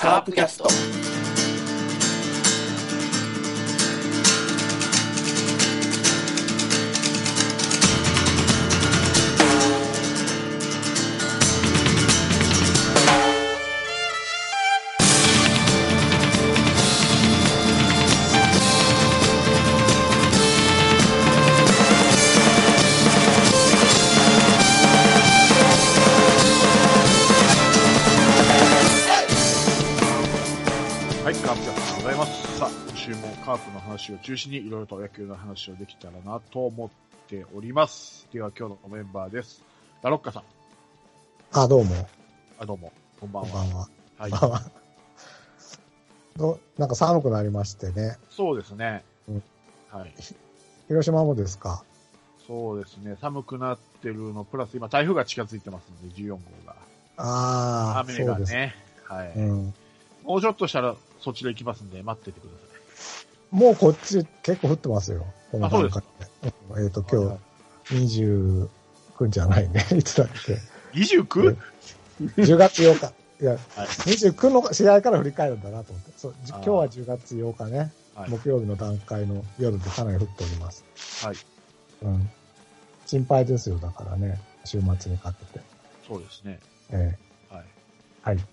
カープキャスト。話を中心にいろいろと野球の話をできたらなと思っております。では今日のメンバーです。ラロッカさん。あ、どうも。あ、どうも。こんばんは。こんばんは。はい。こんばんはどなんか寒くなりましてね。そうですねうん。はい。広島もですか？そうですね。寒くなってるの、プラス今台風が近づいてますので、14号が。ああ、雨。がね。はい。うん。もうちょっとしたらそっちで行きますんで、待っててくだもうこっち結構降ってますよ。この段階で。うんえっ、と、さい。今日29じゃないね。いつだっけ。29? 10月8日。いや、はい。29の試合から振り返るんだなと思って。そう今日は10月8日ね。はい。木曜日の段階の夜でかなり降っております。はい。うん。心配ですよ。だからね。週末にかけて。そうですね。えはい。えはい。はい。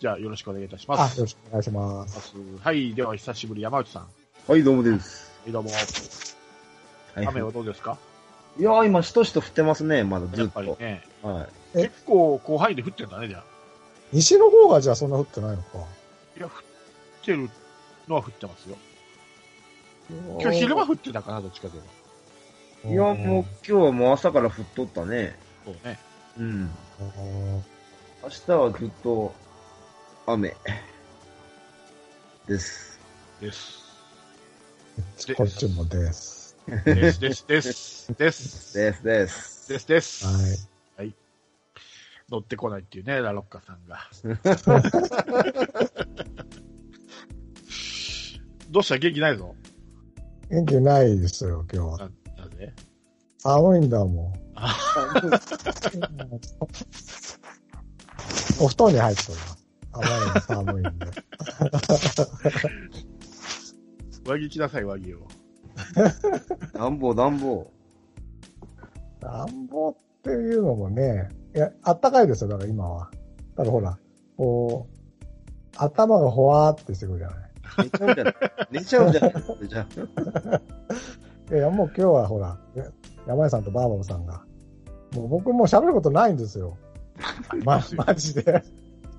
じゃあ、よろしくお願いいたしあ、ます。よろしくお願いします。はい。では、久しぶり、山内さん。ははい、どうもです。い、どうも。はい、雨はどうですか？いやー、今、しとしと降ってますね、まだずやっ。ぱりね。はえ結構、広範囲で降ってんだね、じゃあ。西の方がじゃあそんな降ってないのか。いや、降ってるのは降ってますよ。い。今日昼間降ってたかな、どっちかというと。いや、もう、今日はもう朝から降っとったね。そうね。うん。うん。明日はずっと、雨。です。です。こっちもです。です、です、です、です。です、です。です、です。はい。乗ってこないっていうね、ラロッカさんが。どうした？元気ないぞ。元気ないですよ、今日は。ななんで？寒いんだもん。あお布団に入っております。あまりに寒いんで。上着着なさい、上着を。暖房、暖房。暖房っていうのもね、いや、あったかいですよ、だから今は。ただほら、こう、頭がほわーってしてくるじゃない。寝ちゃうじゃない？寝ちゃうじゃない？じゃいや、もう今日はほら、や山井さんとバーバブさんが、もう僕もう喋ることないんですよ。ま、マジで。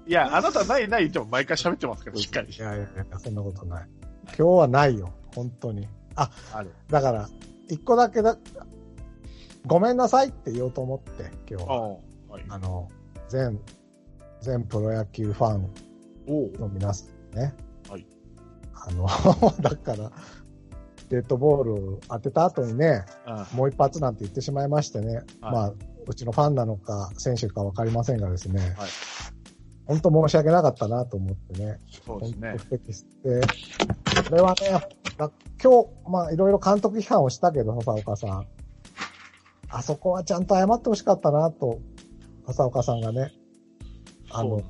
いや、あなたないない言っても毎回喋ってますけど、しっかりい。やいやいや、そんなことない。今日はないよ、本当に。あ、ある。だから、一個だけだ、ごめんなさいって言おうと思って、今日あは。あ。はい。あの、全、全プロ野球ファンの皆さんね。はい。あの、だから、デッドボールを当てた後にね、あもう一発なんて言ってしまいましてね、はいまあ、うちのファンなのか、選手かわかりませんがですね、はい本当申し訳なかったなと思ってね、そうですね不適して、これはね、だ今日、まあ、いろいろ監督批判をしたけど、笹岡さん。あそこはちゃんと謝ってほしかったなと、笹岡さんがね。あのね。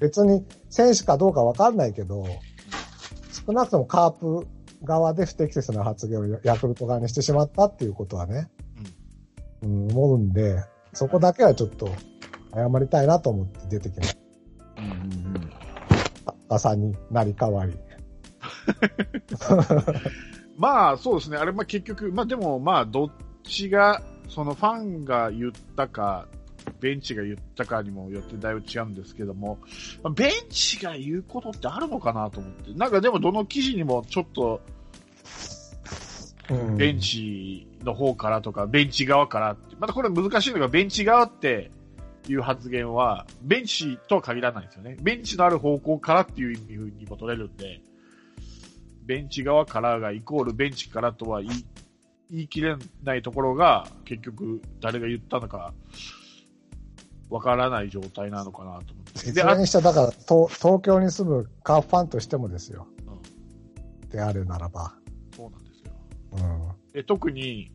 別に選手かどうかわかんないけど、少なくともカープ側で不適切な発言をヤクルト側にしてしまったっていうことはね、うん、思うんで、そこだけはちょっと謝りたいなと思って出てきましうんうんうん。た。朝になり代わり。まあ、そうですね。あれ、まあ結局、まあでも、まあ、どっちが、そのファンが言ったか、ベンチが言ったかにもよってだいぶ違うんですけども、まあベンチが言うことってあるのかなと思って。なんかでもどの記事にもちょっとうんベンチの方からとか、ベンチ側からって、またこれ難しいのが、ベンチ側っていう発言は、ベンチとは限らないんですよね。ベンチのある方向からっていう意味にも取れるんで、ベンチ側からがイコールベンチからとは言い言い切れないところが、結局誰が言ったのか、わからない状態なのかなと思って。いで、あにしたら、だから東、東京に住むカープファンとしてもですよ。うんであるならば。そうなんですよ。うん。で特に、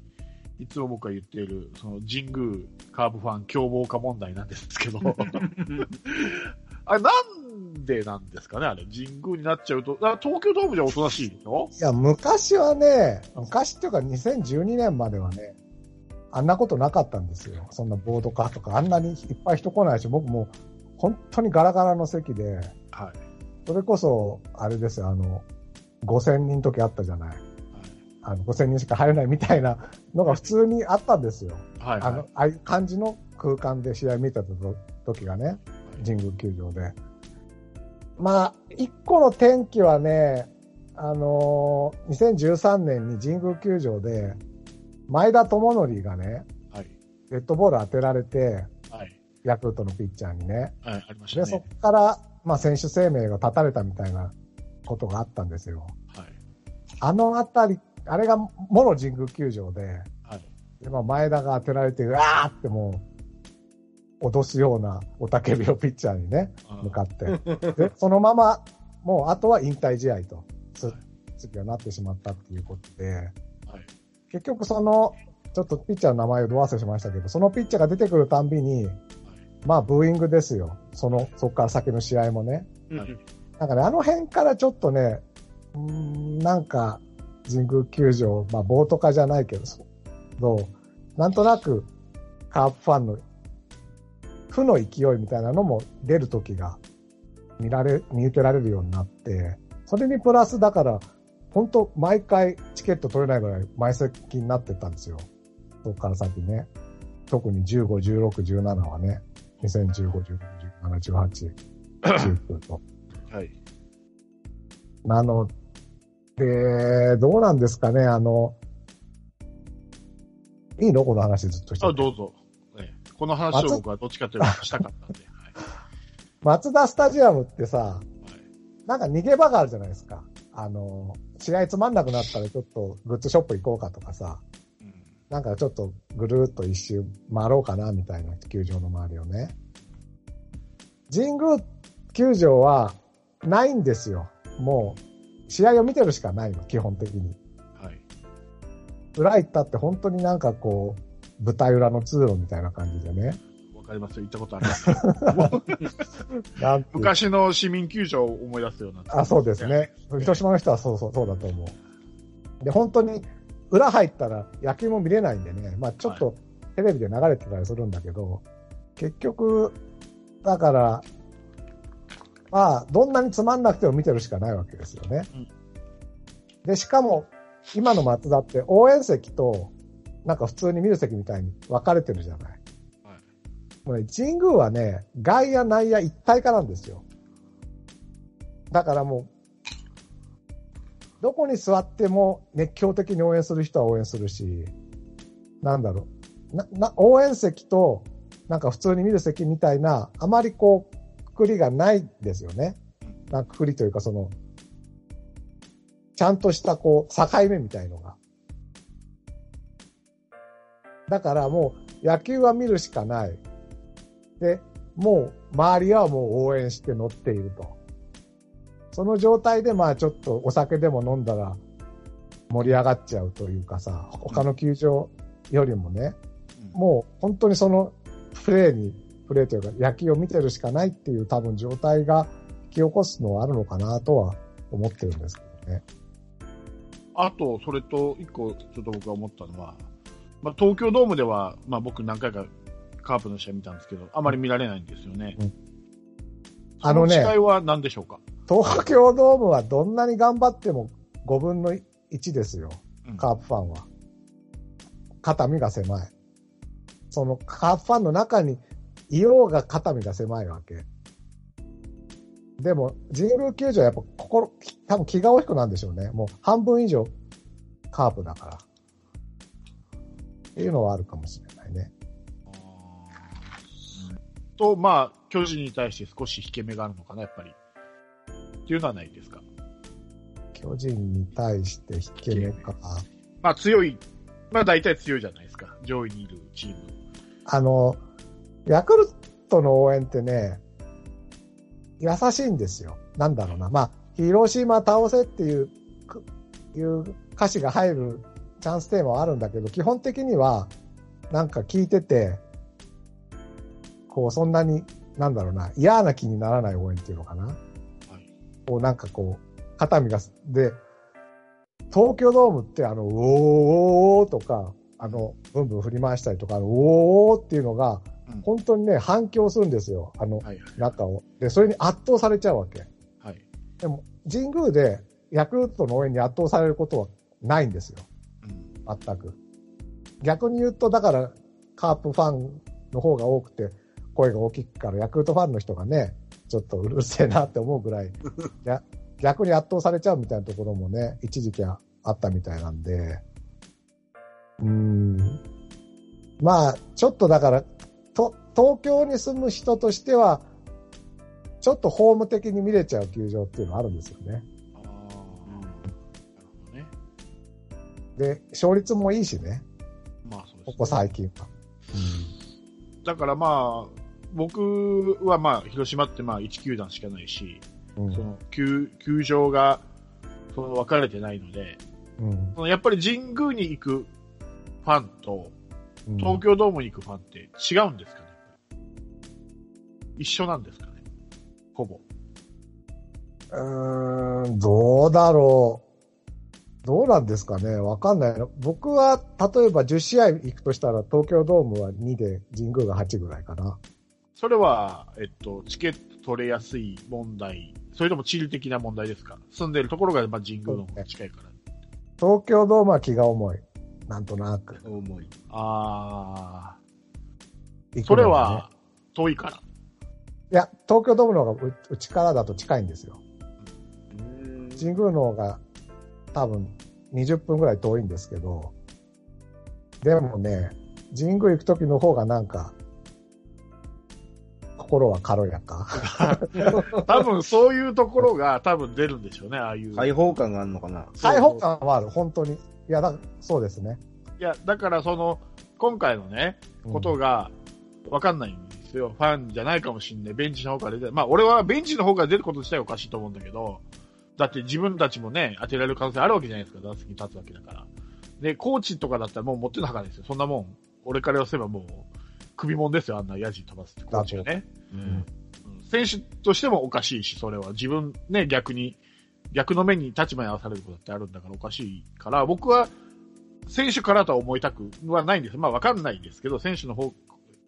いつも僕が言っている、その神宮カーブファン凶暴化問題なんですけど、あれ、なんでなんですかねあれ、神宮になっちゃうと。あ東京ドームじゃおとなしいの？いや、昔はね、昔っていうか2012年まではね、あんなことなかったんですよ。そんなボード化とか、あんなにいっぱい人来ないし、僕も本当にガラガラの席で、はい。それこそ、あれですよ、あの、5000人の時あったじゃない。あの、5000人しか入れないみたいなのが普通にあったんですよ。はい。あの、ああいう感じの空間で試合見てた時がね、神宮球場で。まあ、一個の天気はね、あのー2013年に神宮球場で、前田智則がね、はい。デッドボール当てられて、はい。ヤクルトのピッチャーにね。はい。ありましたで、そねこ。から、まあ、選手生命が絶たれたみたいなことがあったんですよ。はい。あのあたり、あれがもろ神宮球場で、はい。でまあ、前田が当てられて、うわーってもう、脅すようなおたけびをピッチャーにね、向かって。で、そのまま、もうあとは引退試合と、つはい次はなってしまったっていうことで、はい。結局その、ちょっとピッチャーの名前をど忘れしましたけど、そのピッチャーが出てくるたんびに、まあ、ブーイングですよ。その、そこから先の試合もね。はいなんかね、あの辺からちょっとね、うーんなんか、神宮球場、まあ、ボート化じゃないけど、どうなんとなく、カープファンの負の勢いみたいなのも出る時が見られ、見受けられるようになって、それにプラスだから、本当毎回チケット取れないぐらい前席になってったんですよ。そこから先ね。特に15、16、17はね。2015、16、17、18、19と。はい。なので、どうなんですかね、あの、いいの？この話ずっとしてあ、て。どうぞ。ええこの話を僕はどっちかというとしたかったんで。はい。松田スタジアムってさ、はいなんか逃げ場があるじゃないですか。あの、試合つまんなくなったらちょっとグッズショップ行こうかとかさ、うんなんかちょっとぐるーっと一周回ろうかなみたいな球場の周りをね。神宮球場はないんですよ。もう、試合を見てるしかないの、基本的に。はい。裏行ったって本当になんかこう、舞台裏の通路みたいな感じでね。わかりますよ。行ったことあります 昔の市民球場を思い出すような。あ、そうですね。広島の人はそうそう、そうだと思う。で、本当に、裏入ったら野球も見れないんでね、まあちょっとテレビで流れてたりするんだけど、結局、だから、まあ、どんなにつまんなくても見てるしかないわけですよね。うんで、しかも、今の松田って応援席と、なんか普通に見る席みたいに分かれてるじゃない。はいもうね、神宮はね、外野内野一体化なんですよ。だからもう、どこに座っても熱狂的に応援する人は応援するし、なんだろう。な、な、応援席と、なんか普通に見る席みたいな、あまりこう、くくりがないですよね。なんかくくりというかその、ちゃんとしたこう、境目みたいのが。だからもう、野球は見るしかない。で、もう、周りはもう応援して乗っていると。その状態で、まあちょっとお酒でも飲んだら盛り上がっちゃうというかさ、他の球場よりもね、うんもう本当にそのプレーに、プレーというか野球を見てるしかないっていう多分状態が引き起こすのはあるのかなとは思ってるんですけどね。あと、それと一個、ちょっと僕が思ったのは、まあ、東京ドームでは、まあ、僕何回かカープの試合見たんですけど、あまり見られないんですよね。うんあのねそ違いは何でしょうか？東京ドームはどんなに頑張っても5分の1ですよ。うんカープファンは。肩身が狭い。そのカープファンの中にいようが肩身が狭いわけ。でも、神宮球場はやっぱ心、多分気が大きくなんでしょうね。もう半分以上カープだから。っていうのはあるかもしれないね。と、まあ、巨人に対して少し引け目があるのかな、やっぱり。っていうのはないですか？巨人に対して引け目か。まあ、強い、まあ、大体強いじゃないですか。上位にいるチーム。あの、ヤクルトの応援ってね、優しいんですよ。なんだろうな。まあ、広島倒せっていう、くいう歌詞が入るチャンステーマはあるんだけど、基本的には、なんか聞いてて、こう、そんなになんだろうな、嫌な気にならない応援っていうのかな。はい。こうなんかこう、肩身がす、で、東京ドームってあの、おーおーとか、あの、ブンブン振り回したりとか、あの、おーおーっていうのが、うん本当にね、反響するんですよ。あの。中を。で、それに圧倒されちゃうわけ。はい。でも、神宮でヤクルトの応援に圧倒されることはないんですよ。うん。全く。逆に言うと、だから、カープファンの方が多くて、声が大きいから、ヤクルトファンの人がね、ちょっとうるせえなって思うぐらい、や逆に圧倒されちゃうみたいなところもね、一時期ああったみたいなんで、うーん。まあ、ちょっとだから、と、東京に住む人としては、ちょっとホーム的に見れちゃう球場っていうのはあるんですよね。ああ。なるほどね。で、勝率もいいしね、まあそうです、ね。ここ最近は。だからまあ、僕はまあ、広島ってまあ、1球団しかないし、うん。その、球、球場が、その、分かれてないので、うんやっぱり神宮に行くファンと、うん東京ドームに行くファンって違うんですかね一緒なんですかねほぼ。うーん、どうだろう。どうなんですかねわかんないな。僕は、例えば10試合行くとしたら、東京ドームは2で、神宮が8ぐらいかな。それは、えっと、チケット取れやすい問題、それとも地理的な問題ですか？住んでるところが、まあ、神宮の方が近いから。東京ドームは気が重い。なんとなく。重い。ああ、それは、遠いから。いや、東京ドームの方がううちからだと近いんですよ。うん神宮の方が多分20分ぐらい遠いんですけど、でもね、神宮行く時の方がなんか、心は軽やか。多分そういうところが多分出るんでしょうね、ああいう。開放感があるのかな。開放感はある、本当に。いや、だそうですね。いや、だからその、今回のね、うんことが分かんないんですよ。ファンじゃないかもしんない。ベンチの方から出て、まあ俺はベンチの方から出ること自体おかしいと思うんだけど、だって自分たちもね、当てられる可能性あるわけじゃないですか、打席に立つわけだから。で、コーチとかだったらもう持ってのはかですよ。そんなもん、俺から寄せばもう、首もんですよ、あんなヤジ飛ばすってコーチがね。うんうん選手としてもおかしいし、それは。自分ね、逆に、逆の目に立場に合わされることってあるんだからおかしいから、僕は、選手からとは思いたくはないんです。まあわかんないですけど、選手の方、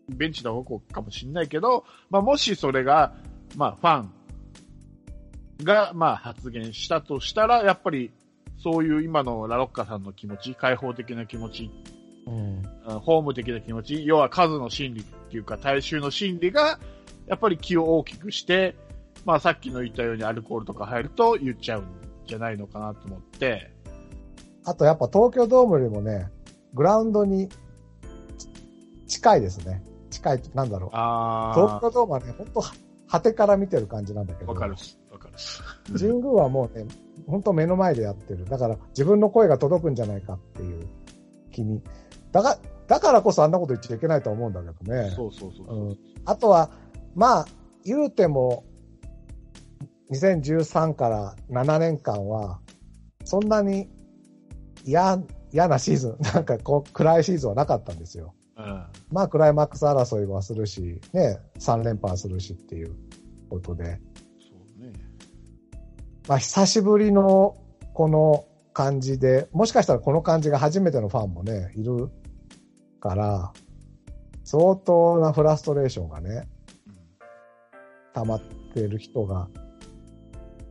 ベンチの方向かもしれないけど、まあもしそれが、まあファンが、まあ発言したとしたら、やっぱり、そういう今のラロッカさんの気持ち、開放的な気持ちうんあホーム的な気持ち、要は数の心理っていうか、大衆の心理が、やっぱり気を大きくして、まあさっきの言ったようにアルコールとか入ると言っちゃうんじゃないのかなと思って、あとやっぱ東京ドームよりもね、グラウンドにち近いですね。近い、なんだろう。東あ京ドームはね、本当果てから見てる感じなんだけー、ど。わかるっす、わかるっす。神宮はもうね、本当目の前でやってる。だから自分の声が届くんじゃないかっていう気に。だが、だからこそあんなこと言っちゃいけないと思うんだけどね。そうそうそうそう。うんあとは、まあ、言うても、2013から7年間は、そんなに嫌、嫌なシーズン、なんかこう、暗いシーズンはなかったんですよ。うん。まあ、クライマックス争いはするし、ね、3連覇するしっていうことで。そうね。まあ、久しぶりのこの感じで、もしかしたらこの感じが初めてのファンもね、いるから、相当なフラストレーションがね、うん溜まってる人が、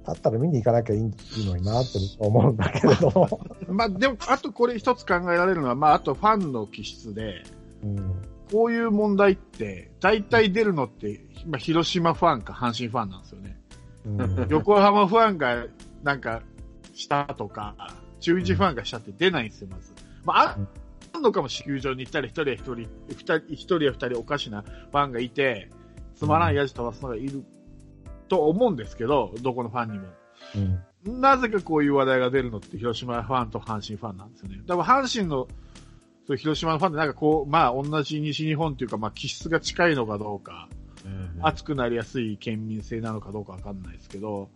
だったら見に行かなきゃいいのになって思うんだけれども。まあでも、あとこれ一つ考えられるのは、まああとファンの気質で、うんこういう問題って、大体出るのって、まあ広島ファンか阪神ファンなんですよね。うん横浜ファンがなんかしたとか、中日ファンがしたって出ないんですよ、まず。まあ、うんあるのかもし球場に行ったら一人や一人、二人一人や二人おかしなファンがいて、つまらんやじ飛ばすのがいると思うんですけど、どこのファンにも。うんなぜかこういう話題が出るのって広島ファンと阪神ファンなんですよね。だから阪神の、そう広島のファンでなんかこう、まあ同じ西日本というか、まあ気質が近いのかどうか、熱くなりやすい県民性なのかどうかわかんないですけど、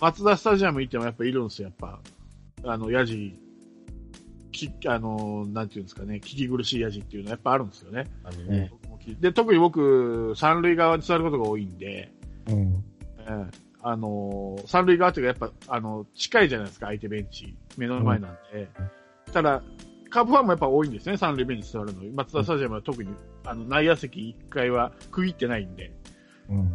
松田スタジアム行ってもやっぱいるんですよ、やっぱ。あの、ヤジ、き、あの、なんていうんですかね、聞き苦しいヤジっていうのはやっぱあるんですよね。あのね。で、特に僕、三塁側に座ることが多いんで、うん。うんあのー三塁側っていうか、やっぱ、あの、近いじゃないですか、相手ベンチ。目の前なんで。ただ、カープファンもやっぱ多いんですね、三塁ベンチ座るの。マツダスタジアムは特に、あの、内野席1階は区切ってないんで。うん。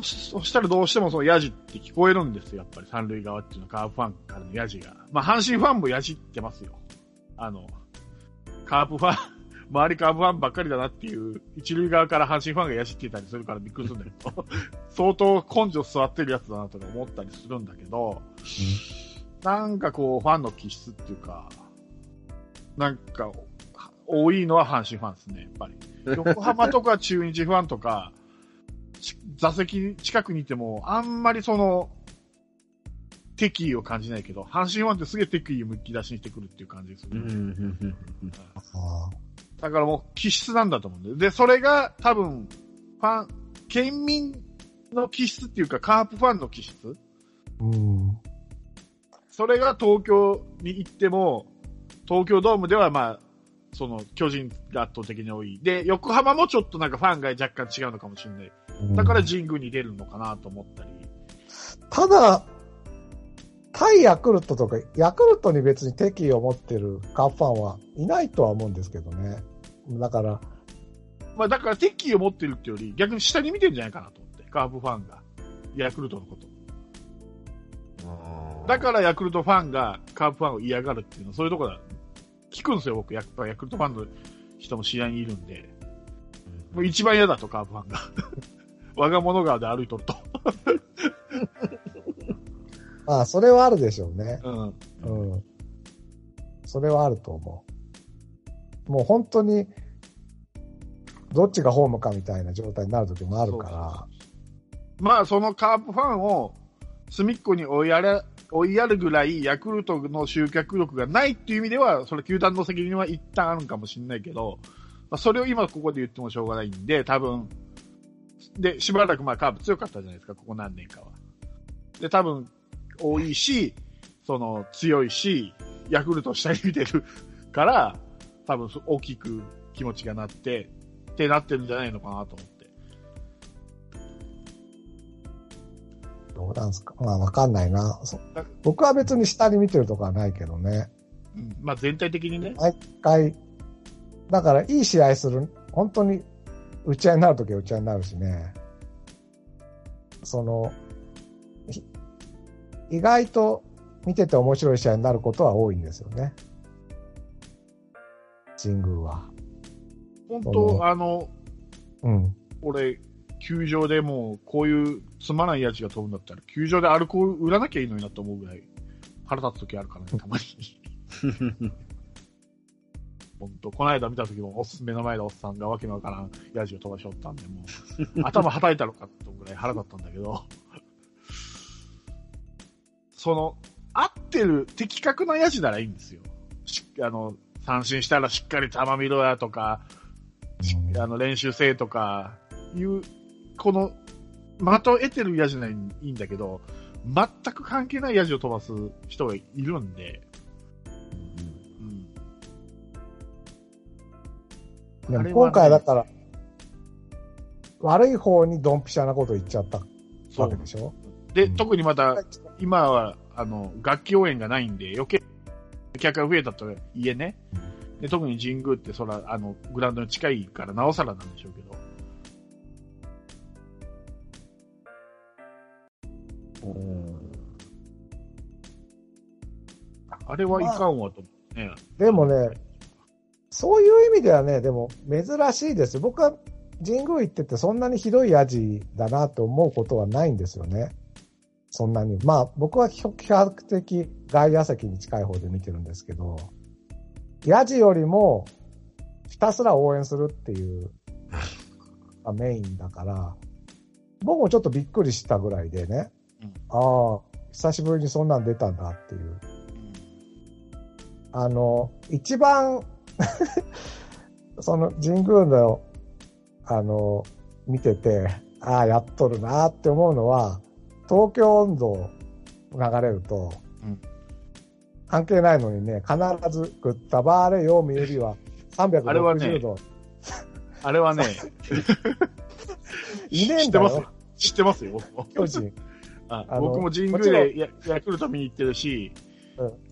そそしたらどうしてもそのヤジって聞こえるんですよ、やっぱり三塁側っていうのはカープファンからのヤジが。まあ、阪神ファンもヤジってますよ。あの、カープファン、周りカープファンばっかりだなっていう、一塁側から阪神ファンがヤジってたりするからびっくりするんだけど、相当根性座ってるやつだなとか思ったりするんだけど、なんかこう、ファンの気質っていうか、なんか、多いのは阪神ファンですね、やっぱり。横浜とか中日ファンとか、ち座席近くにいても、あんまりその、敵意を感じないけど、阪神ファンってすげえ敵意をむき出しにしてくるっていう感じでする、うんうんうんあだからもう気質なんだと思うんで。で、それが多分、ファン、県民の気質っていうか、カープファンの気質ーうん。それが東京に行っても、東京ドームではまあ、その巨人が圧倒的に多い。で、横浜もちょっとなんかファンが若干違うのかもしれない。だから神宮に出るのかなと思ったり。ただ、対ヤクルトとか、ヤクルトに別に敵意を持ってるカープファンはいないとは思うんですけどね。だから、まあだから敵意を持ってるってより、逆に下に見てるんじゃないかなと思って。カープファンが。ヤクルトのこと。だからヤクルトファンがカープファンを嫌がるっていうのはそういうところだ。聞くんですよ、僕。やっぱヤクルトファンの人も知り合いにいるんで。もう一番嫌だと、カープファンが。我が物川で歩いとると。まあ、それはあるでしょうね。うん。うん。それはあると思う。もう本当に、どっちがホームかみたいな状態になる時もあるから、まあ、そのカープファンを隅っこに追いやれ、追いやるぐらいヤクルトの集客力がないっていう意味では、それ球団の責任は一旦あるんかもしれないけど、まあ、それを今ここで言ってもしょうがないんで、多分、で、しばらくまあカープ強かったじゃないですか、ここ何年かは。で、多分、多いし、その、強いし、ヤクルト下に見てるから、多分大きく気持ちがなって、ってなってるんじゃないのかなと思って。どうなんですか？まあ、わかんないな。そ僕は別に下に見てるとかはないけどね。うん、まあ全体的にね。毎回、だからいい試合する、本当に打ち合いになるときは打ち合いになるしね。その、ひ意外と見てて面白い試合になることは多いんですよね。神宮は。本当、あの、うん。俺、球場でもう、こういうつまらないやつが飛ぶんだったら、球場でアルコール売らなきゃいいのになと思うぐらい、腹立つ時あるからね、たまに。本当、この間見た時も、おっす目の前でおっさんがわけのわからんヤジを飛ばしおったんで、もう、頭はたいたのかってぐらい腹立ったんだけど、その、合ってる的確なヤジならいいんですよ。しあの、三振したらしっかり球見ろやとか、うんあの、練習生とか、いう、この、的を得てるヤジならいいんだけど、全く関係ないヤジを飛ばす人がいるんで、うん。で今回だから、悪い方にドンピシャなこと言っちゃったわけ。でしょ？で、うん特にまた、今は、あの、楽器応援がないんで、余計、客が増えたとはいえね。で、特に神宮って、そら、あの、グラウンドに近いから、なおさらなんでしょうけど。あれはいかんわと思うね。でもね、そういう意味ではね、でも珍しいです。僕は神宮行っててそんなにひどいヤジだなと思うことはないんですよね。そんなに。まあ僕は比較的外野席に近い方で見てるんですけど、ヤジよりもひたすら応援するっていう がメインだから、僕もちょっとびっくりしたぐらいでね、うんああ、久しぶりにそんなん出たんだっていう。あの、一番、その神宮の、あの、見てて、ああ、やっとるなって思うのは、東京温度流れると、うん。関係ないのにね、必ず、グッタバーレよ、見るりは、あれはね360度、あれはね、いねえ知ってます？んだよ、知ってますよ、僕も。巨人。あ僕も神宮でヤヤクルト見に行ってるし、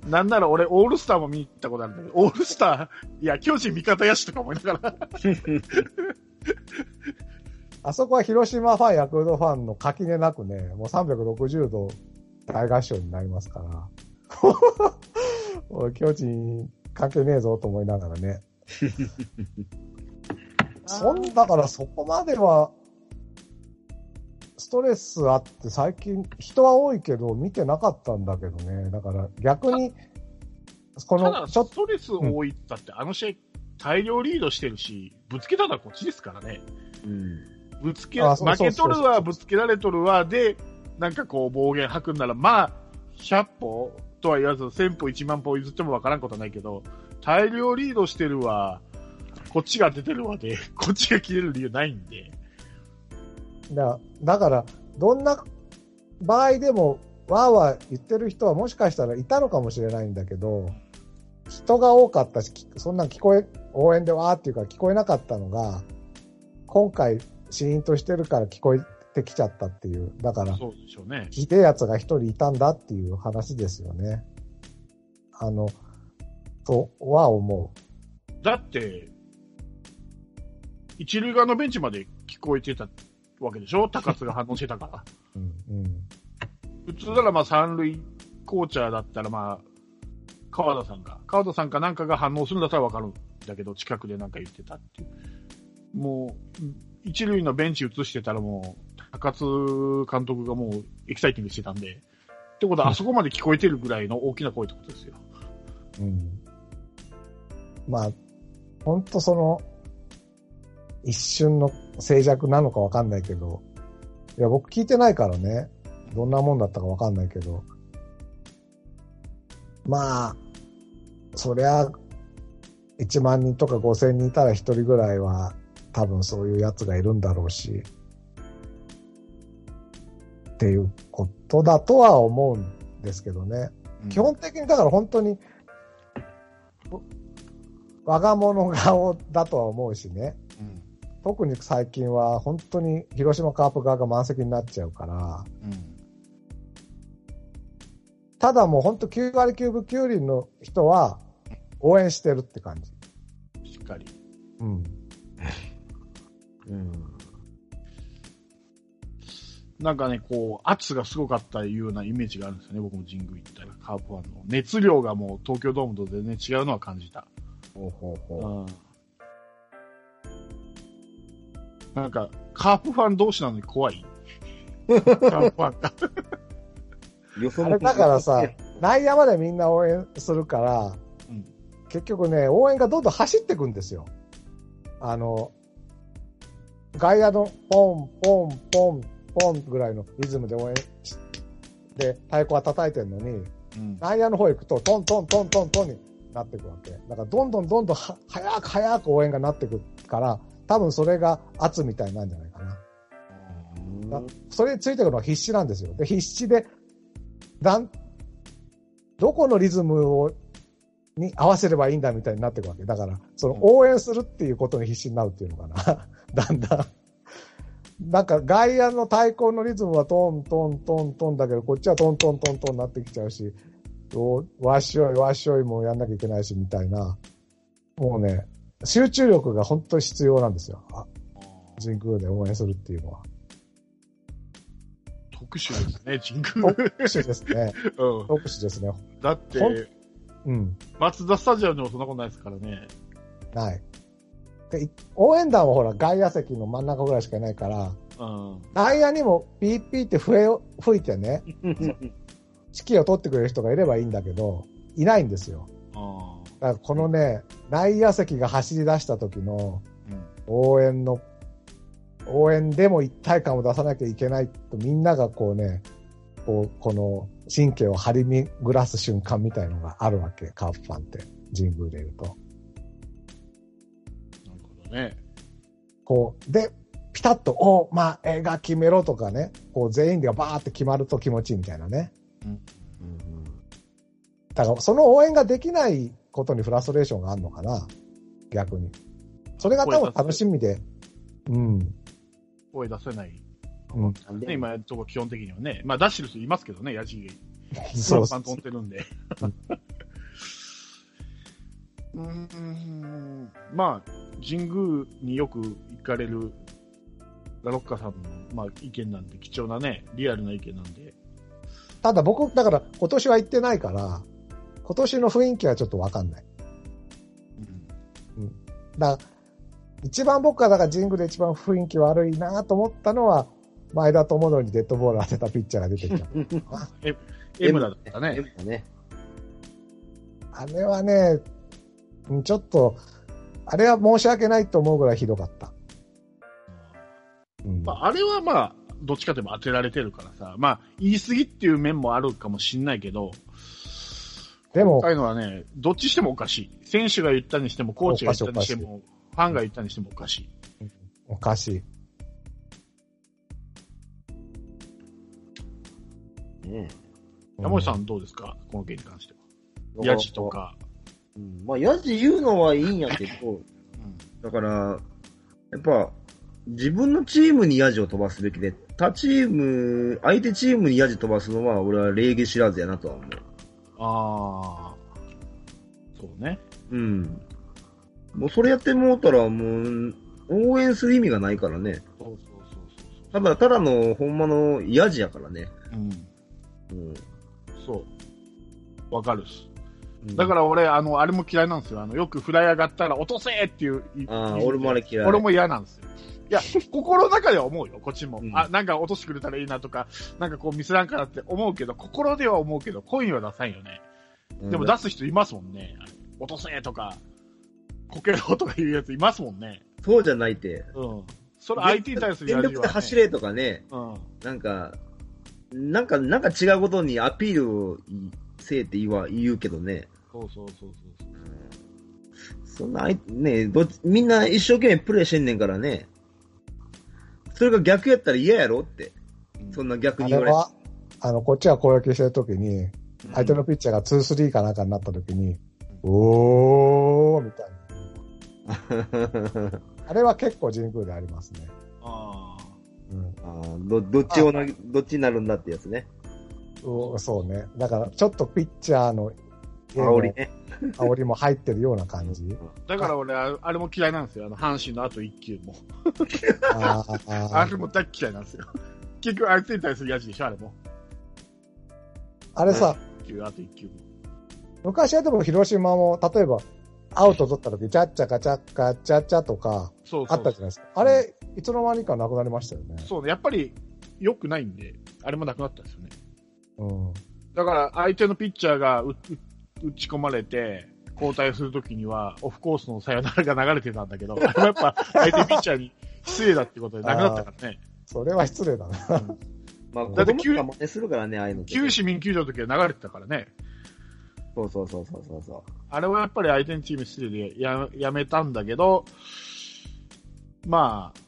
なんなら俺、オールスターも見に行ったことあるんだけど、オールスター、いや、巨人味方やしとか思いながら、あそこは広島ファン、ヤクルトファンの垣根なくね、もう360度大合唱になりますから。おい巨人関係ねえぞと思いながらね。そんだからそこまでは、ストレスあって最近人は多いけど見てなかったんだけどね。だから逆に、このちょっストレス多いったって、あの試合、大量リードしてるし、ぶつけたのはこっちですからね。うん。ぶつけ、負けとるわ、ぶつけられとるわ、で、なんかこう暴言吐くんなら、まあ、100歩とは言わず、1000歩、1万歩譲ってもわからんことはないけど、大量リードしてるわ、こっちが出てるわで、こっちが切れる理由ないんで。だだから、どんな場合でも、わーわー言ってる人はもしかしたらいたのかもしれないんだけど、人が多かったし、きそんなん聞こえ、応援でわーっていうか聞こえなかったのが、今回、シーンとしてるから聞こえてきちゃったっていう。だから、そうでしょうね。ひでえやつが一人いたんだっていう話ですよね。あの、とは思だって、一塁側のベンチまで聞こえてたわけでしょ？高津が反応してたから。う。うん、うん。普通ならまあ三塁コーチャーだったらまあ、川田さんか。川田さんかなんかが反応するんだったらわかるんだけど、近くでなんか言ってたっていう。もう、一塁のベンチ映してたらもう、高津監督がもうエキサイティングしてたんで、ってことはあそこまで聞こえてるぐらいの大きな声ってことですよ。うん。まあ、ほんとその、一瞬の静寂なのかわかんないけど、いや、僕聞いてないからね、どんなもんだったかわかんないけど、まあ、そりゃ、1万人とか5000人いたら1人ぐらいは、多分そういうやつがいるんだろうし、っていうことだとは思うんですけどね。基本的にだから本当に、我が物顔だとは思うしね。うん。特に最近は本当に広島カープ側が満席になっちゃうから、うん。ただもう本当9割9分9厘の人は応援してるって感じ。しっかり。うん。うん。なんかね、こう、圧がすごかったいうようなイメージがあるんですよね、僕も神宮行ったら、カープファンの。熱量がもう東京ドームと全然違うのは感じた。ほうほうほうん。なんか、カープファン同士なのに怖い。カープファンが。あれだからさ、内野までみんな応援するから、うん結局ね、応援がどんどん走ってくんですよ。あの、外野のポン、ポン、ポン、ポンぐらいのリズムで応援しで、太鼓は叩いてるのに、うん。内野の方行くと、トントントントントンになっていくわけ。だから、どんどんどんどんは早く早く応援がなっていくから、多分それが圧みたいなんじゃないかな。うんそれについていくのは必死なんですよ。で、必死で、どこのリズムを、に合わせればいいんだみたいになっていくわけ。だから、その応援するっていうことに必死になるっていうのかな。だんだん。なんか外野の太鼓のリズムはトントントントンだけど、こっちはトントントントンになってきちゃうし、おわっしょいわっしょいもやんなきゃいけないしみたいな。もうね、集中力が本当に必要なんですよ。あ神宮で応援するっていうのは。特殊ですね、神宮。特殊ですね。うん。特殊ですね。だってうん。マツダスタジアムでもそんなことないですからね。ない。応援団はほら外野席の真ん中ぐらいしかいないから、うん。内野にもピーピーって笛を吹いてね、指揮を取ってくれる人がいればいいんだけど、いないんですよ。あだからこのね、内野席が走り出した時の。応援の、応援でも一体感を出さなきゃいけないとみんながこうね、こう、この神経を張り巡らす瞬間みたいのがあるわけ、カープファンって、神宮で言うと。なるほどね。こう、で、ピタッと、おまあ、映画決めろとかね、こう全員でバーって決まると気持ちいいみたいなね。だから、その応援ができないことにフラストレーションがあるのかな逆に。それが多分楽しみで、うん。声出せない。うん。ね、今やるとこ基本的にはね。まあ、出してる人いますけどね、ヤジ そうパン飛んでるんで。うーん、まあ、神宮によく行かれるラロッカさんの、まあ、意見なんで、貴重なね、リアルな意見なんで。ただ僕、だから今年は行ってないから、今年の雰囲気はちょっとわかんない。うんだから一番僕がだから神宮で一番雰囲気悪いなと思ったのは、前田智則にデッドボール当てたピッチャーが出てきた。エムラだったね。M だね。あれはね、うんちょっと、あれは申し訳ないと思うぐらいひどかった。うんまあ、あれはまあ、どっちかといえば当てられてるからさ、まあ、言い過ぎっていう面もあるかもしんないけど、でもああいうのはね、どっちしてもおかしい。選手が言ったにしても、コーチが言ったにしても、ファンが言ったにしてもおかしい。おかしい。ね山本さんどうですか？この件に関しては。えヤジと。か。うんまあ、ヤジ言うのはいいんやけど、うんだから、やっぱ、自分のチームにヤジを飛ばすべきで、他チーム、相手チームにヤジ飛ばすのは、俺は礼儀知らずやなとは思う。ああ。そうね。うん。もうそれやってもうたら、もう、応援する意味がないからね。そうそうそうただ、ただの、ほんまのヤジやからね。そう。うん。うん。そう。わかるっす。うんだから俺、あの、あれも嫌いなんですよ。あの、よくフライ上がったら落とせっていう。ああ、俺もあれ嫌い。俺も嫌なんですよ。いや、心の中では思うよ、こっちも。うんあ、なんか落としてくれたらいいなとか、なんかこうミスらんからって思うけど、心では思うけど、声には出さんよね。うんでも出す人いますもんね。落とせとか、こけろとかいうやついますもんね。そうじゃないって。うん。それ相手に対する全やじは、ね。力で走れとかね、うん。なんか、なんか、なんか違うことにアピールをせえって言わ言うけどね。そうそうそうそうそんな、あいねどみんな一生懸命プレイしてんねんからね。それが逆やったら嫌やろって。うんそんな逆に言われあれは、あの、こっちが攻撃してるときに、相手のピッチャーが2-3かなんかになったときに、おーみたいな。あれは結構神宮でありますね。どどっちをなどっちになるんだってやつね。うそうね。だから、ちょっとピッチャーの煽りね。煽りも入ってるような感じ。だから俺、ああれも嫌いなんですよ。あの、阪神のあと1球も。あーあれも大っ嫌いなんですよ。結局、相手に対するやじでしょ、あれも。あれさ、1球、あと1球も。昔はでも広島も、例えば、アウト取った時、チャッチャカチャッカチャッチャとか、あったじゃないですか。あれ、いつの間にかなくなりましたよね。そうね、やっぱり良くないんで、あれもなくなったんですよね。うん。だから、相手のピッチャーがうう打ち込まれて、交代するときには、オフコースのさよならが流れてたんだけど、あれもやっぱ相手ピッチャーに失礼だってことでなくなったからね。それは失礼だな。まあ、子だって供が真似するからね、ああいうの。旧市民球場の時は流れてたからね。そうそうそうそうそうそあれはやっぱり相手のチーム失礼でややめたんだけど、まあ、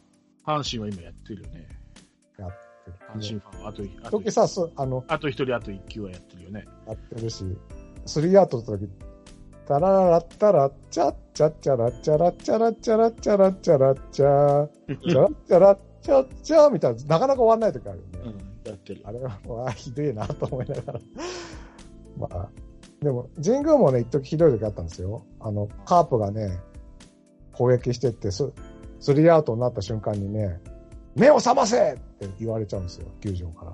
阪神は今やってるよね。やって阪神る。ファンはあと、あと時さ、そあの、あと一人あと一球はやってるよね。やってるし、スリーアウト取った時、タラララッタラッチャッチャッチャラッチャラッチャラッチャラッチャラッチャラッチャチャラッチャラッチャッチャみたいな、なかなか終わんない時あるよね。うん、やってる。あれは、ひでえなと思いながら。まあ、でも、神宮もね、一時ひどい時あったんですよ。あの、カープがね、攻撃してって、ススリーアウトになった瞬間にね、目を覚ませ!って言われちゃうんですよ、球場から。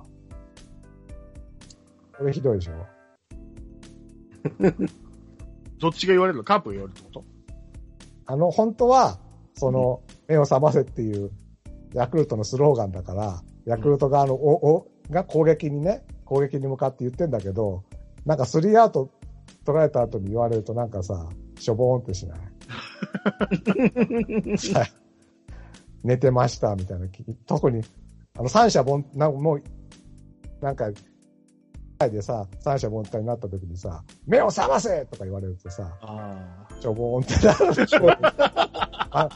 これひどいでしょ？どっちが言われるの？カープが言われるってこと？あの、本当は、その、目を覚ませっていう、ヤクルトのスローガンだから、ヤクルト側のお、お、が攻撃にね、攻撃に向かって言ってんだけど、なんかスリーアウト取られた後に言われるとなんかさ、しょぼーんってしない？さ寝てましたみたいな。特に、あの、三者凡、なもう、なんか、でさ、三者凡退になった時にさ、目を覚ませとか言われるとさ、ああ。しょぼーんってなるでしょ。あ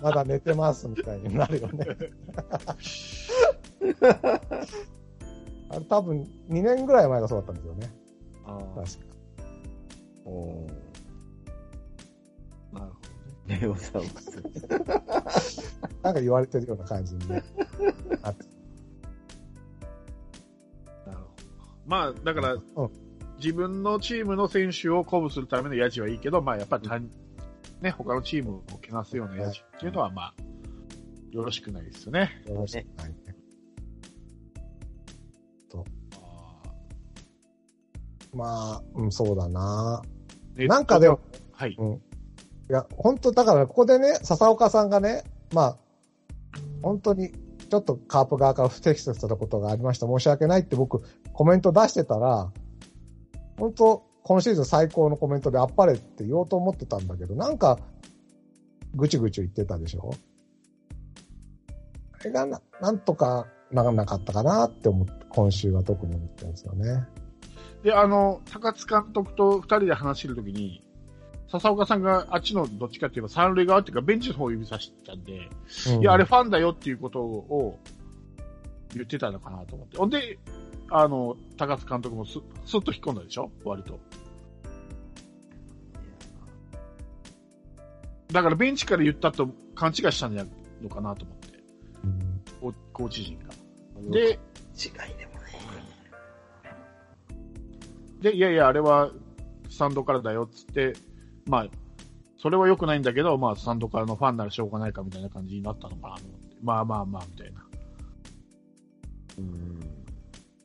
まだ寝てますみたいになるよね。あれ多分2年ぐらい前がそうだったんですよね。ああ。確か。う。おー なるほどね。レオサウルス。なんか言われてるような感じにね。あってなるほど。まあ、だから、うん自分のチームの選手を鼓舞するためのヤジはいいけど、まあ、やっぱりね、他のチームをけなすようなヤジっていうのは、まあ、よろしくないですよね。よろしくないね。まあ、うん、そうだな。なんかでも、はい。いや、本当だからここでね、笹岡さんがね、まあ、本当に、ちょっとカープ側から不適切なことがありました。申し訳ないって僕、コメント出してたら、本当、今シーズン最高のコメントであっぱれって言おうと思ってたんだけど、なんか、ぐちぐち言ってたでしょ？あれがな、なんとかならなかったかなって思って、今週は特に思ってるんですよね。で、あの、高津監督と二人で話してるときに、笹岡さんがあっちのどっちかっていうと三塁側っていうかベンチの方を指さしたんで、うんいや、あれファンだよっていうことを言ってたのかなと思って。ほんで、あの、高津監督もす、すっと引っ込んだでしょ？割と。だからベンチから言ったと勘違いしたんじゃないのかなと思って。うんコーコーチ陣が。で、違いでもね。で、いやいや、あれはスタンドからだよっつって、まあ、それは良くないんだけど、まあ、スタンドからのファンならしょうがないかみたいな感じになったのかなと思って。まあまあまあ、みたいな。うん。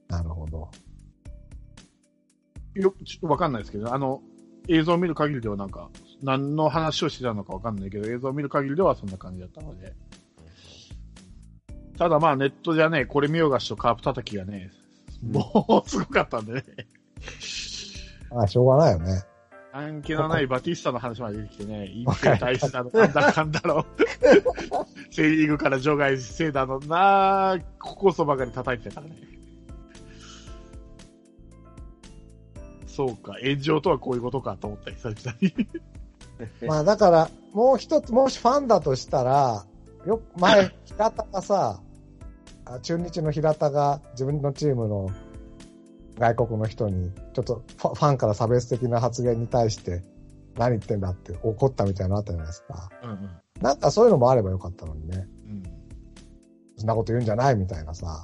なるほど。よちょっとわかんないですけど、あの、映像を見る限りではなんか、何の話をしてたのかわかんないけど、映像を見る限りではそんな感じだったので。ただまあネットじゃね、これ見よがしとカープ叩きがね、もうすごかったんでね。あしょうがないよね。関係のないバティスタの話まで出てきてね、インフレ大使だの、なんだかんだろ。セリーグから除外せいだのなここそばかり叩いてたからね。そうか、炎上とはこういうことかと思った、久々に。まあだから、もう一つ、もしファンだとしたら、よ、前、平田がさ、あ中日の平田が自分のチームの外国の人に、ちょっとファンから差別的な発言に対して、何言ってんだって怒ったみたいなのあったじゃないですか。うんうん。なんかそういうのもあればよかったのにね。うん。そんなこと言うんじゃないみたいなさ。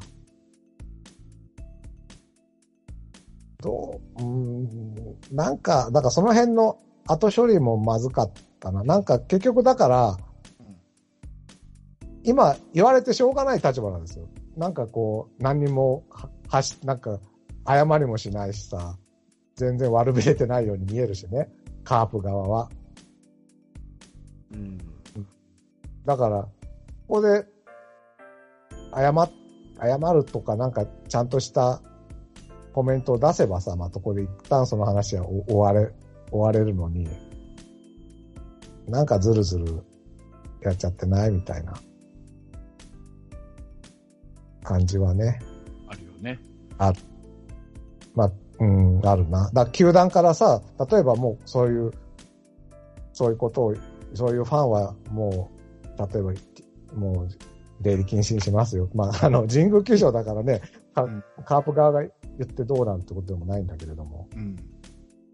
どう、うーん、なんか、だからその辺の後処理もまずかったな。なんか結局だから、今言われてしょうがない立場なんですよ。なんかこう、何にもは、はし、なんか、謝りもしないしさ、全然悪びれてないように見えるしね。カープ側は。うん。だから、ここで、謝っ、謝るとかなんかちゃんとしたコメントを出せばさ、まあ、ここで一旦その話は終われ、終われるのに、なんかずるずるやっちゃってないみたいな感じはね、あるよね。まあ、うん、あるな。だ球団からさ、例えばもうそういう、そういうことを、そういうファンはもう、例えば、もう、出入り禁止にしますよ。まあ、あの、神宮球場だからね、カうんカープ側が言ってどうなんてことでもないんだけれども、うん。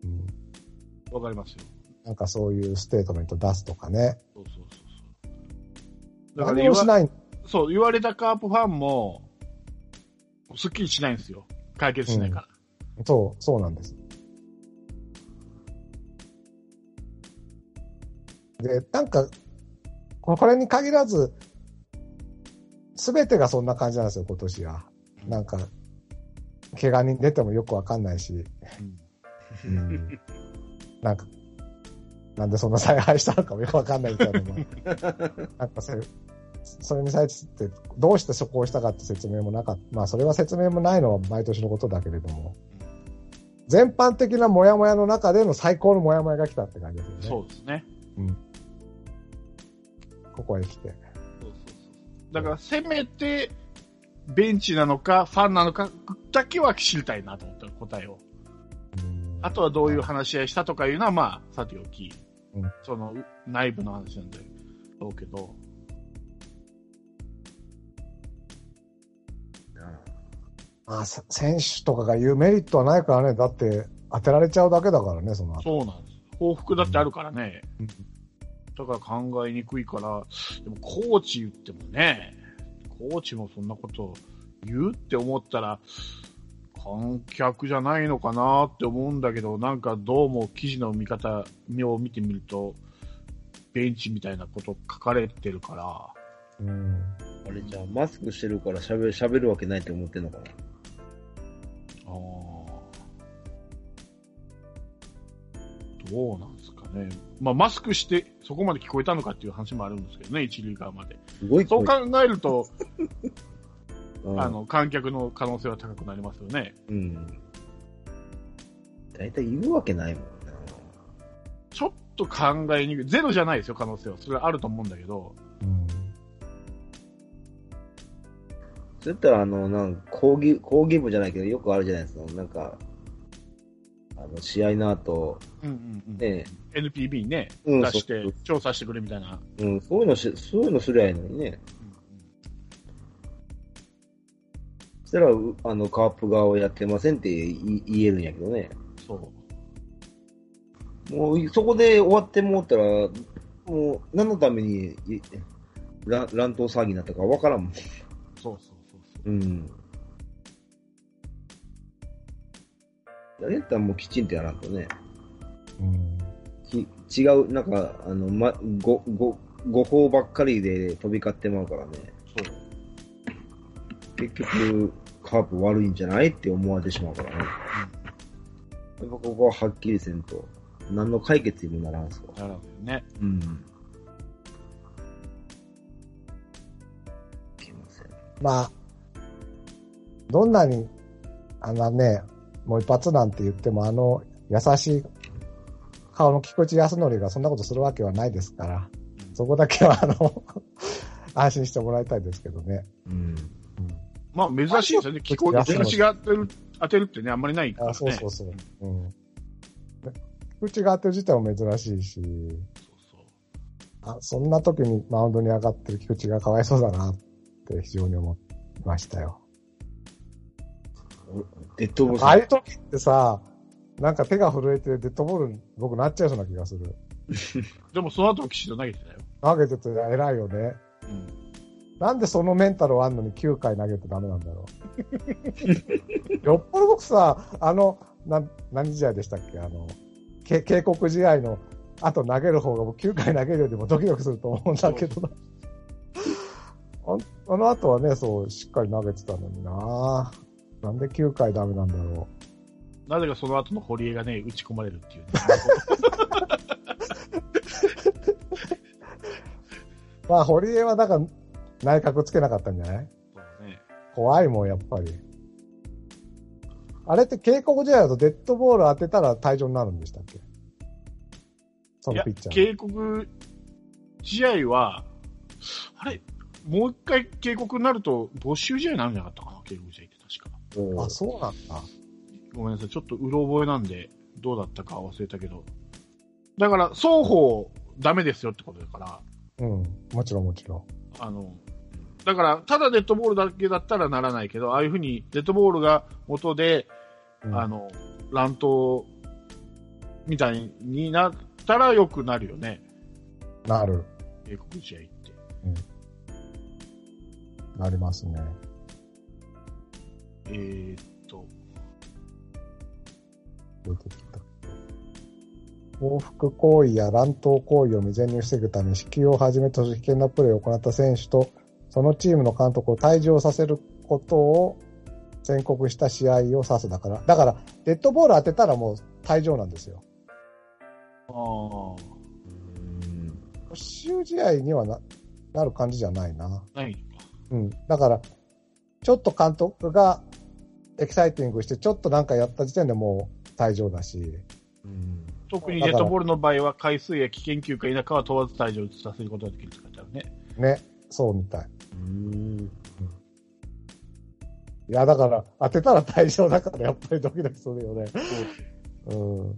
うん、わかりますよ。なんかそういうステートメント出すとかね。そうそうそうそう。だから何言わもしない。そう、言われたカープファンも、すっきりしないんですよ。解決しないから。そう、そうなんです。で、なんか、ここれに限らず、すべてがそんな感じなんですよ、今年は。なんか、怪我人出てもよくわかんないし、うんうん、なんか、なんでそんな采配したのかもよくわかんないみたいなのも、なんかそれ、それに際して、どうしてそこをしたかって説明もなかった。まあ、それは説明もないのは毎年のことだけれども、全般的なモヤモヤの中での最高のモヤモヤが来たって感じですよね。そうですね。ここへ来て。そうそうそう。だから、せめて、ベンチなのか、ファンなのか、だけは知りたいなと思ったら答えを。あとはどういう話し合いしたとかいうのは、まあ、さておき、うんその、内部の話なんで、どうけど、まあ、せ選手とかが言うメリットはないからね。だって、当てられちゃうだけだからね、その後。そうなんです。報復だってあるからね。だから考えにくいから、でもコーチ言ってもね、コーチもそんなこと言うって思ったら、観客じゃないのかなって思うんだけど、なんかどうも記事の見方を見てみると、ベンチみたいなこと書かれてるから、うん。あれじゃあ、マスクしてるから喋る、喋るわけないって思ってんのかな？どうなんですかね。まあ、マスクして、そこまで聞こえたのかっていう話もあるんですけどね、一塁側まで。すごいそう声考えると、うんあの、観客の可能性は高くなりますよね。うん。大体いるわけないもんな。ちょっと考えにくい。ゼロじゃないですよ、可能性は。それはあると思うんだけど。うん。そうやったら、あの、なんか講義、講義部じゃないけど、よくあるじゃないですか。なんか、あの、試合の後、うんうんうん。ね、NPB にね、うん出して調査してくれみたいな。うん、そういうのし、そういうのすりゃいいのにね。そしたら、うあの、カープ側をやってませんって言言えるんやけどね。そう。もう、そこで終わってもうたら、もう、何のために、い乱乱闘騒ぎになったかわからんもん。そうそうそうん。やったらもうきちんとやらんとね。うん。き違う、なんか、あの、ま、ご、ご、誤報ばっかりで飛び交ってまうからね。そう。結局、カープ悪いんじゃないって思われてしまうからね。やっぱここははっきりせんと、何の解決にもならんすわ。なるほどね。うん。いけません。まあ、どんなに、あのね、もう一発なんて言っても、あの、優しい顔の菊池康則がそんなことするわけはないですから、そこだけは、あの、安心してもらいたいですけどね。うん。まあ、珍しいですよね。聞こえ、出しが当てる、当てるってね、あんまりないからね。あそうそうそう。うん。菊池が当てる自体も珍しいし、そうそうあそんな時にマウンドに上がってる菊池がかわいそうだなって非常に思いましたよ。デッドボールああいう時ってさ、なんか手が震えてデッドボールに僕なっちゃいそうな気がする。でもその後もきちんと投げてたよ。投げてて偉いよね。うん。なんでそのメンタルはあんのに9回投げてダメなんだろう。よっぽど僕さ、あの、な、何試合でしたっけ？あの、け警告試合の後投げる方が僕9回投げるよりもドキドキすると思うんだけどな。ああの後はね、そう、しっかり投げてたのにななんで9回ダメなんだろなぜかその後の堀江がね、打ち込まれるっていうね。う。まあ、堀江はだから内角つけなかったんじゃない？ね。怖いもん、やっぱり。あれって警告試合だとデッドボール当てたら退場になるんでしたっけ？そのピッチャー。警告試合は、あれ、もう一回警告になると、没収試合になるんじゃなかったかな、警告試合っあ、そうなんだ。ごめんなさい、ちょっとうろ覚えなんで、どうだったか忘れたけど。だから、双方ダメですよってことだから、うん。もちろんもちろん。あの、だから、ただデッドボールだけだったらならないけど、ああいうふうにデッドボールが元で、うんあの、乱闘みたいになったら良くなるよね。なる。警告試合って。なりますね。えー、っと、出てきた。報復行為や乱闘行為を未然に防ぐため、支給をはじめとする危険なプレーを行った選手と、そのチームの監督を退場させることを宣告した試合を指すだから。だから、デッドボール当てたらもう退場なんですよ。ああ、うん。没収試合にはななる感じじゃないな。ない。うん。だから、ちょっと監督がエキサイティングして、ちょっとなんかやった時点でもう退場だし。うん。特にデッドボールの場合は、回数や危険球か否かは問わず退場させることができるって書いてあるね。ね。そうみたい。うん。いや、だから、当てたら退場だから、やっぱりドキドキするよね。うん。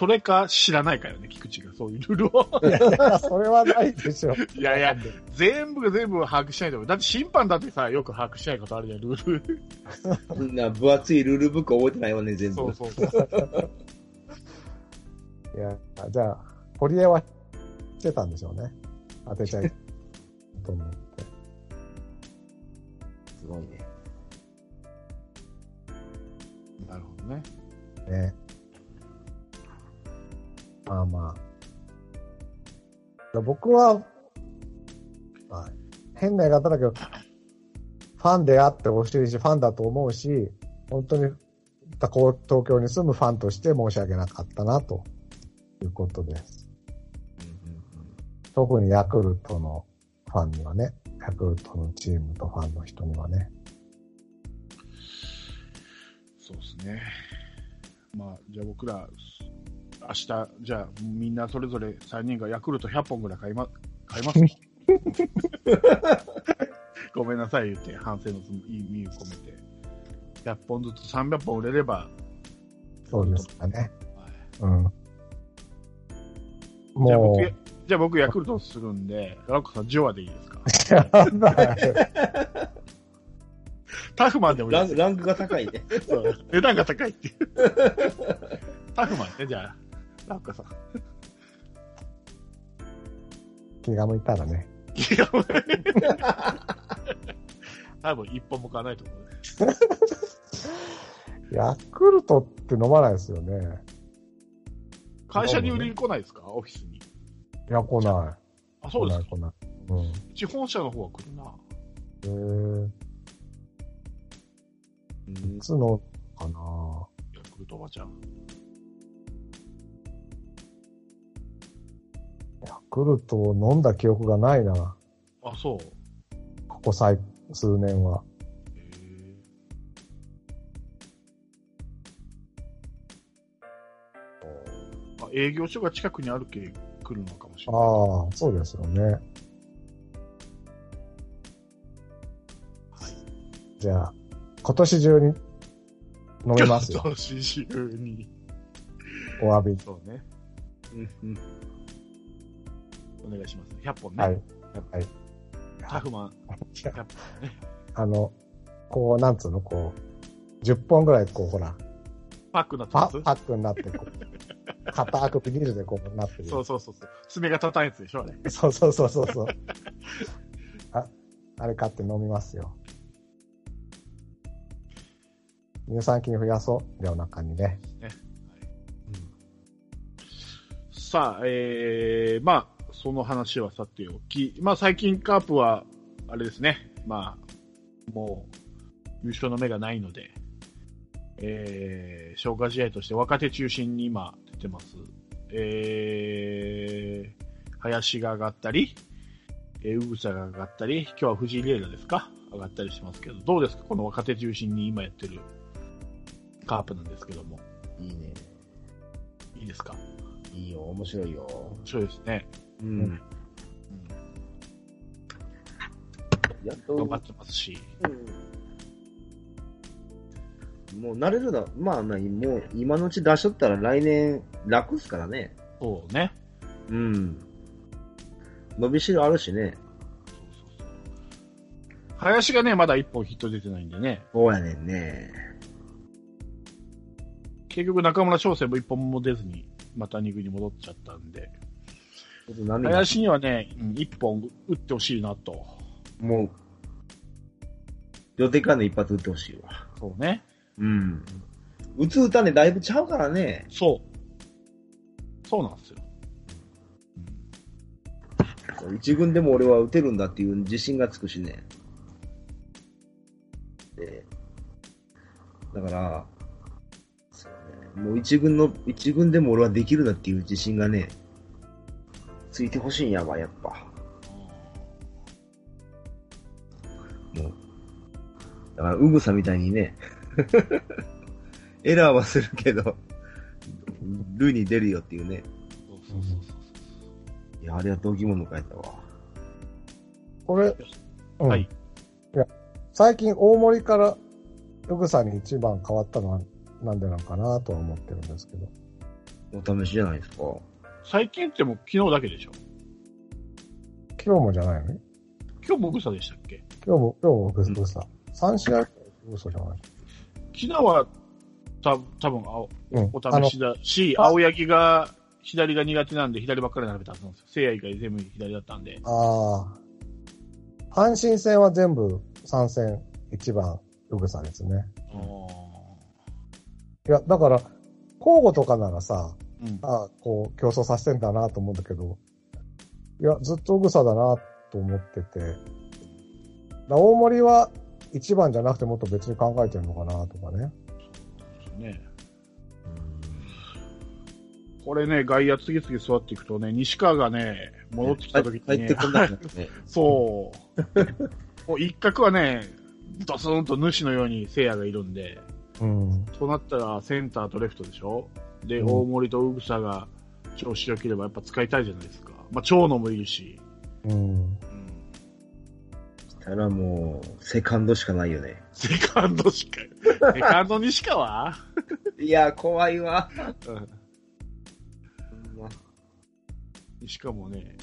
それか知らないかよね、菊池がそういうルールを。いやいや、それはないでしょ。いやいや、全部が全部把握しないと思う。だって審判だってさ、よく把握しないことあるじゃん、ルール。みんな分厚いルールブック覚えてないわね、全部。そうそうそう。いや、じゃあ、堀江はしてたんでしょうね。当てちゃいと思って。すごいね。なるほどね。ね。まあまあ。僕は、まあ、変な言い方だけど、ファンであってほしいし、ファンだと思うし、本当に東京に住むファンとして申し訳なかったな、ということです。特にヤクルトのファンにはね、ヤクルトのチームとファンの人にはね。そうですね。まあ、じゃあ僕ら、明日、じゃあみんなそれぞれ3人がヤクルト100本ぐらい買いま、買います？ごめんなさい言って、反省の意味を込めて。100本ずつ300本売れれば、そうですかね。はいうん。じゃあもう、僕、じゃあ僕ヤクルトするんで、ガラッコさんジョアでいいですか？タフマンでもいいですランランクが高いね。そう値段が高いっていう。タフマンね、じゃあ、ラッコさん。気が向いたらね。い や多分一本も買わないと思うね。ヤクルトって飲まないですよね。会社に売りに来ないですか？オフィスに。いや、来ない。あ、そうですか？来ない、来ない。うん。うち本社の方は来るな。えー、いつのかなヤクルトおばちゃん。ヤクルトを飲んだ記憶がないな。あ、そう。ここ最、数年は。あ営業所が近くにあるけ来るのかもしれない。ああ、そうですよね。はい。じゃあ、今年中に飲めますよ。年中に。お詫び。そうね。うんうんお願いします。100本ね。はい。はい。タフマン。100本ね。あの、こう、なんつうの、こう、10本ぐらい、こう、ほら、パックになってパます？パックになって、こう、硬くビニールでこうなってる。そうそうそうそう。爪が立たんやつでしょ、あれ。そうそうそうそうそう。あ、あれ買って飲みますよ。乳酸菌増やそう。夜中にね。さあ、えー、まあ、その話はさておき、まあ最近カープは、あれですね、まあ、もう、優勝の目がないので、えー、消化試合として若手中心に今出てます。えー、林が上がったり、えー、うぐさが上がったり、今日は藤井玲奈ですか？上がったりしますけど、どうですか？この若手中心に今やってるカープなんですけども。いいね。いいですか？いいよ、面白いよ。面白いですね。ううんん。やっと、頑張ってますし。うんもう慣れるな、まあ、まあもう今のうち出しとったら来年楽っすからね。そうね。うん。伸びしろあるしね。林がね、まだ一本ヒット出てないんでね。そうやねんね。結局中村翔成も一本も出ずに、また二軍に戻っちゃったんで。林にはね、うん一本打ってほしいなと。もう、予定からの一発打ってほしいわ。そうね。うん。打つ打たねだいぶちゃうからね。そう。そうなんですよ。一軍でも俺は打てるんだっていう自信がつくしね。で、だから、そうね、もう一軍の、一軍でも俺はできるなっていう自信がね、ついてほしいんやわ、やっぱ。もう。だから、うぐさみたいにね、エラーはするけど、塁に出るよっていうね。そうそうそうそういや、あれは同義物書いたわ。これ、うんはい。最近大森からうぐさに一番変わったのはなんでなのかなとは思ってるんですけど。お試しじゃないですか。最近ってもう昨日だけでしょ？今日もじゃないの？ね今日もグサでしたっけ？今日も、今日もうぐさ。3試合嘘じゃない昨日は、た、多分あおうん。お試しだし、青柳が左が苦手なんで左ばっかり並べたはずなんですよ。聖夜以外全部左だったんで。ああ。阪神戦は全部参戦1番、うぐさですね。いや、だから、交互とかならさ、うん。ああ、こう、競争させてんだなと思うんだけど、いや、ずっとうぐさだなと思ってて、だ大森は1番じゃなくてもっと別に考えてるのかなとかね。ね。これね、外野次々座っていくとね、西川がね、戻ってきた時にね帰って、ね。そう。もう一角はね、ドスンと主のように聖夜がいるんで、うん。そうなったらセンターとレフトでしょ？で、うん大森とうぐさが調子良ければやっぱ使いたいじゃないですか。まあ、長野もいるし。うん。うん。たらもう、セカンドしかないよね。セカンドしか、セカンド西川いや、怖いわ。うん。西川もね、